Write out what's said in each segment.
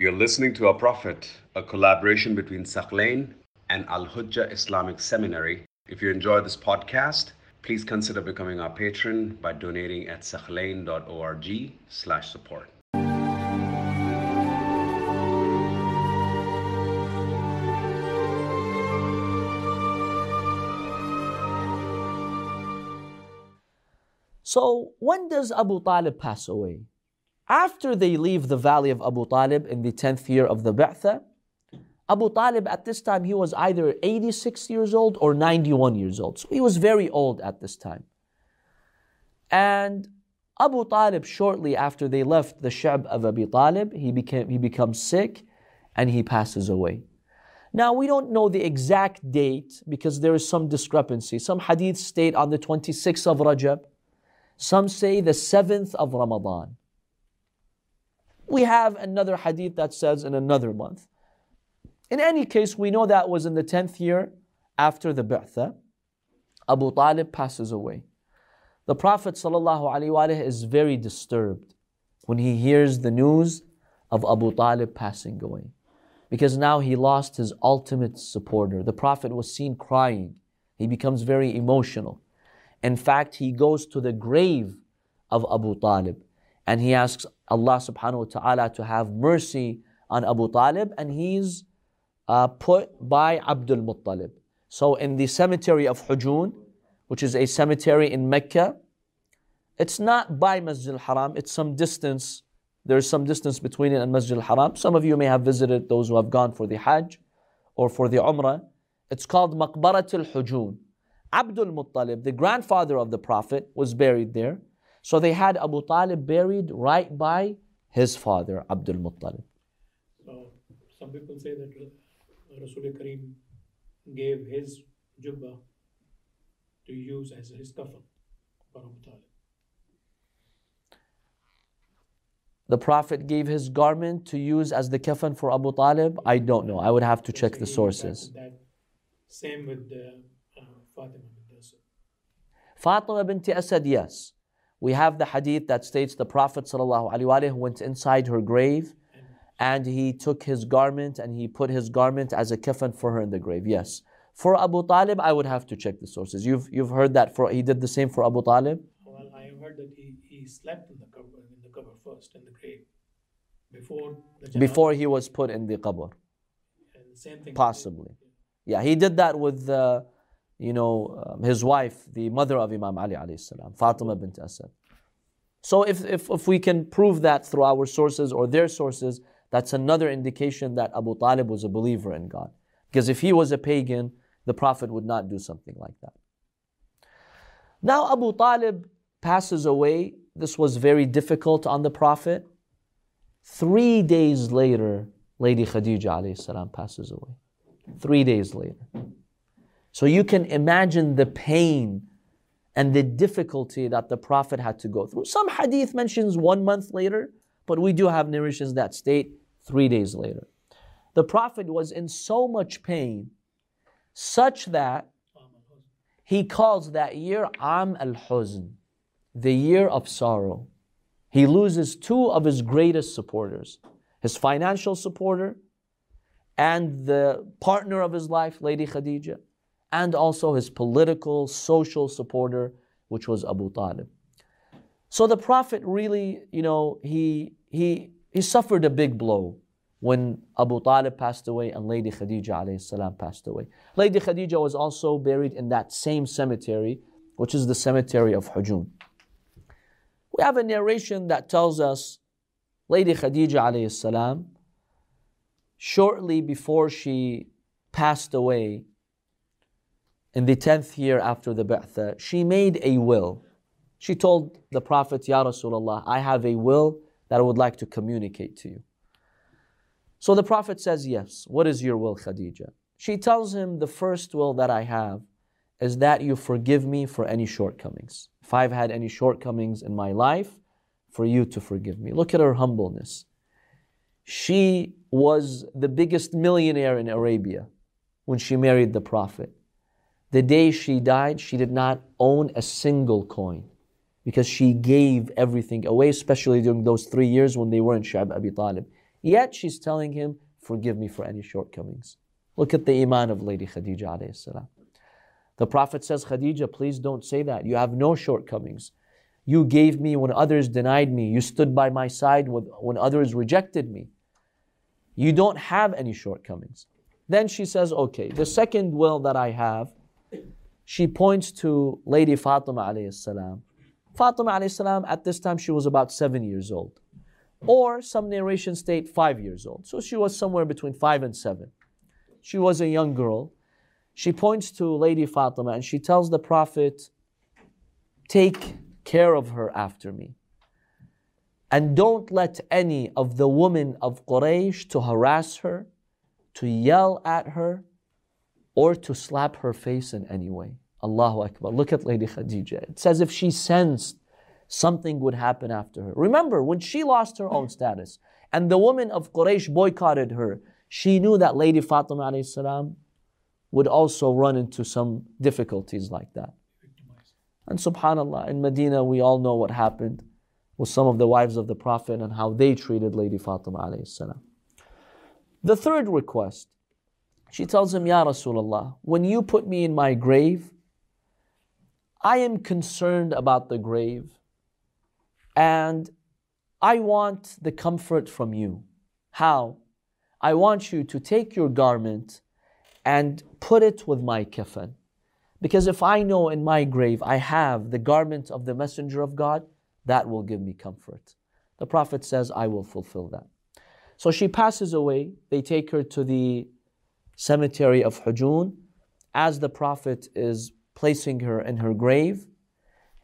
You're listening to Our Prophet, a collaboration between Thaqlain and Al Hujjah Islamic Seminary. If you enjoy this podcast, please consider becoming our patron by donating at thaqlain.org slash support. So, when does Abu Talib pass away? After they leave the valley of Abu Talib in the 10th year of the Ba'tha, Abu Talib at this time he was either 86 years old or 91 years old. So he was very old at this time. And Abu Talib, shortly after they left the Sha'b of Abu Talib, he, became, he becomes sick and he passes away. Now, we don't know the exact date because there is some discrepancy. Some hadiths state on the 26th of Rajab, some say the 7th of Ramadan. We have another hadith that says in another month. In any case, we know that was in the 10th year after the Ba'tha. Abu Talib passes away. The Prophet ﷺ is very disturbed when he hears the news of Abu Talib passing away. Because now he lost his ultimate supporter. The Prophet was seen crying. He becomes very emotional. In fact, he goes to the grave of Abu Talib and he asks Allah subhanahu wa ta'ala to have mercy on Abu Talib and he's uh, put by Abdul Muttalib. So in the cemetery of Hujun, which is a cemetery in Mecca, it's not by Masjid al-Haram, it's some distance. There's some distance between it and Masjid al-Haram. Some of you may have visited those who have gone for the Hajj or for the Umrah. It's called Maqbarat al-Hujun. Abdul Muttalib, the grandfather of the Prophet, was buried there. So they had Abu Talib buried right by his father, Abdul Muttalib. So some people say that Rasul Kareem gave his jubba to use as his kafan for Abu Talib. The Prophet gave his garment to use as the kafan for Abu Talib? I don't know. I would have to check the sources. That, that same with the Fatima bint Asad. Fatima bint Asad, yes. We have the hadith that states the Prophet ﷺ went inside her grave and he took his garment and he put his garment as a kafan for her in the grave. Yes. For Abu Talib, I would have to check the sources. You've, you've heard that for he did the same for Abu Talib? Well, I heard that he, he slept in the cover in the cover first in the grave before the before he was put in the qabr. same thing. Possibly. Yeah, he did that with uh, you know, um, his wife, the mother of Imam Ali alayhi salam, Fatima bint Asad. So if, if, if we can prove that through our sources or their sources, that's another indication that Abu Talib was a believer in God. Because if he was a pagan, the Prophet would not do something like that. Now Abu Talib passes away. This was very difficult on the Prophet. Three days later, Lady Khadija salam passes away. Three days later. So you can imagine the pain and the difficulty that the Prophet had to go through. Some hadith mentions one month later, but we do have narrations that state three days later. The Prophet was in so much pain, such that he calls that year Aam al-Huzn, the year of sorrow. He loses two of his greatest supporters his financial supporter and the partner of his life, Lady Khadija and also his political, social supporter, which was Abu Talib. So the Prophet really, you know, he, he, he suffered a big blow when Abu Talib passed away and Lady Khadija salam passed away. Lady Khadija was also buried in that same cemetery, which is the cemetery of Hujun. We have a narration that tells us Lady Khadija salam, shortly before she passed away, in the 10th year after the Ba'tha, she made a will. She told the Prophet, Ya Rasulullah, I have a will that I would like to communicate to you. So the Prophet says, Yes. What is your will, Khadija? She tells him, The first will that I have is that you forgive me for any shortcomings. If I've had any shortcomings in my life, for you to forgive me. Look at her humbleness. She was the biggest millionaire in Arabia when she married the Prophet. The day she died, she did not own a single coin because she gave everything away, especially during those three years when they were in Sha'b Abi Talib. Yet she's telling him, Forgive me for any shortcomings. Look at the iman of Lady Khadija. The Prophet says, Khadija, please don't say that. You have no shortcomings. You gave me when others denied me. You stood by my side when others rejected me. You don't have any shortcomings. Then she says, Okay, the second will that I have, she points to Lady Fatima alayhi salam. Fatima alayhi salam, at this time, she was about seven years old. Or some narrations state five years old. So she was somewhere between five and seven. She was a young girl. She points to Lady Fatima and she tells the Prophet, Take care of her after me. And don't let any of the women of Quraysh to harass her, to yell at her, or to slap her face in any way. Allahu Akbar. Look at Lady Khadija. It says if she sensed something would happen after her. Remember, when she lost her own status and the women of Quraysh boycotted her, she knew that Lady Fatima salam would also run into some difficulties like that. And subhanAllah, in Medina, we all know what happened with some of the wives of the Prophet and how they treated Lady Fatima. The third request, she tells him, Ya Rasulullah, when you put me in my grave, I am concerned about the grave and I want the comfort from you. How? I want you to take your garment and put it with my kafan. Because if I know in my grave I have the garment of the Messenger of God, that will give me comfort. The Prophet says, I will fulfill that. So she passes away. They take her to the cemetery of Hujun. As the Prophet is placing her in her grave,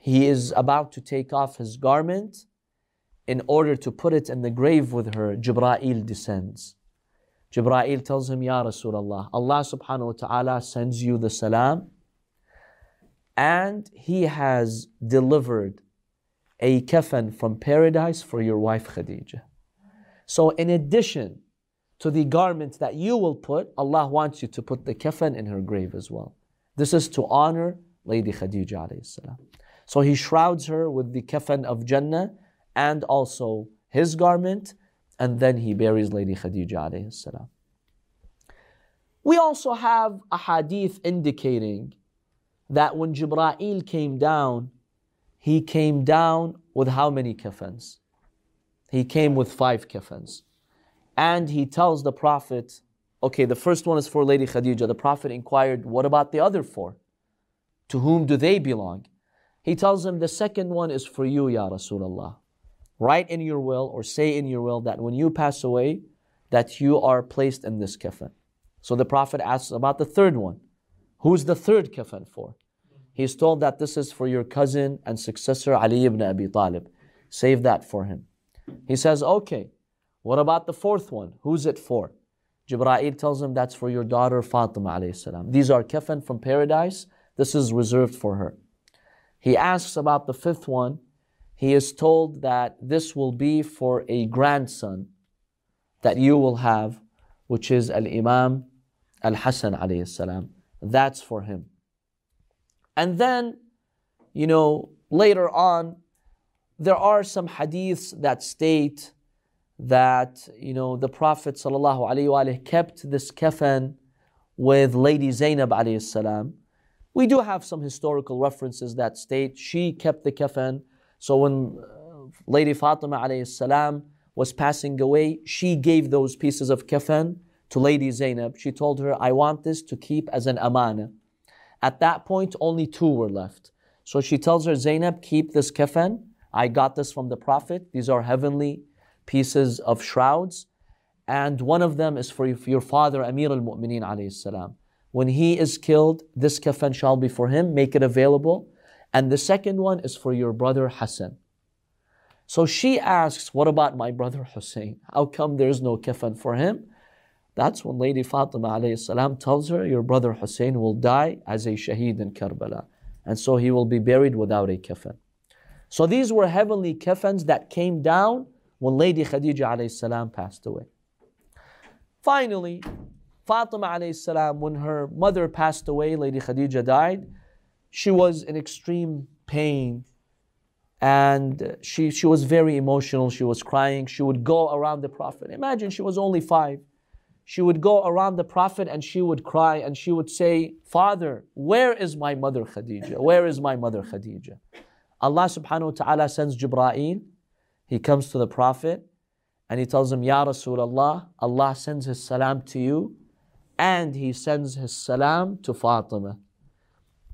he is about to take off his garment in order to put it in the grave with her. Jibra'il descends. Jibra'il tells him, Ya Rasulullah, Allah subhanahu wa ta'ala sends you the salam and He has delivered a kafan from paradise for your wife Khadija. So, in addition to the garment that you will put, Allah wants you to put the kafan in her grave as well. This is to honor Lady Khadija. So he shrouds her with the kafan of Jannah and also his garment, and then he buries Lady Khadija. We also have a hadith indicating that when Jibra'il came down, he came down with how many kafans? He came with five kafans. And he tells the Prophet, okay, the first one is for Lady Khadija. The Prophet inquired, what about the other four? To whom do they belong? He tells him, The second one is for you, Ya Rasulullah. Write in your will or say in your will that when you pass away, that you are placed in this kafan. So the Prophet asks about the third one. Who's the third kafan for? He's told that this is for your cousin and successor Ali ibn Abi Talib. Save that for him. He says, Okay, what about the fourth one? Who's it for? Jibra'il tells him that's for your daughter Fatima. salam. These are kafan from paradise. This is reserved for her. He asks about the fifth one. He is told that this will be for a grandson that you will have, which is Al Imam Al Hassan alayhi salam. That's for him. And then, you know, later on, there are some hadiths that state that, you know, the Prophet sallallahu kept this kafan with Lady Zainab salam we do have some historical references that state she kept the kafan. So when uh, Lady Fatima salam was passing away, she gave those pieces of kafan to Lady Zainab. She told her, I want this to keep as an amana. At that point, only two were left. So she tells her, Zainab, keep this kafan. I got this from the Prophet. These are heavenly pieces of shrouds. And one of them is for your father, Amir al Mu'mineen. When he is killed, this kafan shall be for him, make it available. And the second one is for your brother Hassan. So she asks, What about my brother Hussein? How come there's no kafan for him? That's when Lady Fatima salam tells her, Your brother Hussein will die as a shaheed in Karbala. And so he will be buried without a kafan. So these were heavenly kafans that came down when Lady Khadija salam passed away. Finally, Fatima salam, when her mother passed away, Lady Khadija died, she was in extreme pain. and she, she was very emotional. She was crying. She would go around the Prophet. Imagine she was only five. She would go around the Prophet and she would cry and she would say, Father, where is my mother Khadija? Where is my mother Khadija? Allah subhanahu wa ta'ala sends Jibra'il. He comes to the Prophet and he tells him, Ya Rasulullah, Allah sends his salam to you and he sends his salam to Fatima.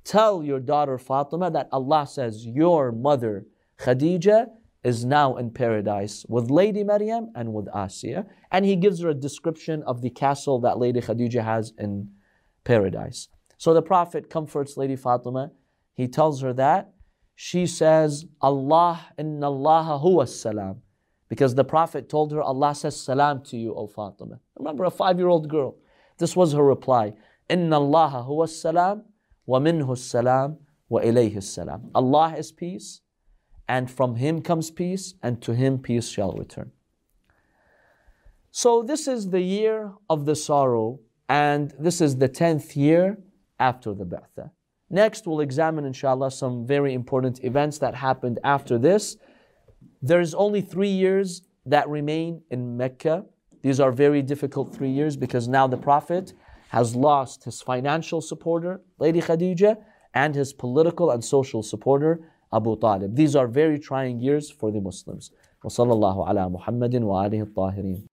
Tell your daughter Fatima that Allah says, Your mother Khadija is now in paradise with Lady Maryam and with Asiya. And he gives her a description of the castle that Lady Khadija has in paradise. So the Prophet comforts Lady Fatima. He tells her that. She says, Allah, inna Allah huwa salam. Because the Prophet told her, Allah says salam to you, O Fatima. Remember, a five year old girl. This was her reply. Inna Allah huwa salam, wa minhu salam, wa ilayhi salam. Allah is peace, and from Him comes peace, and to Him peace shall return. So, this is the year of the sorrow, and this is the 10th year after the Ba'tha. Next, we'll examine, inshallah, some very important events that happened after this. There's only three years that remain in Mecca. These are very difficult three years because now the Prophet has lost his financial supporter, Lady Khadija, and his political and social supporter, Abu Talib. These are very trying years for the Muslims. وصلى الله على محمد وآله الطاهرين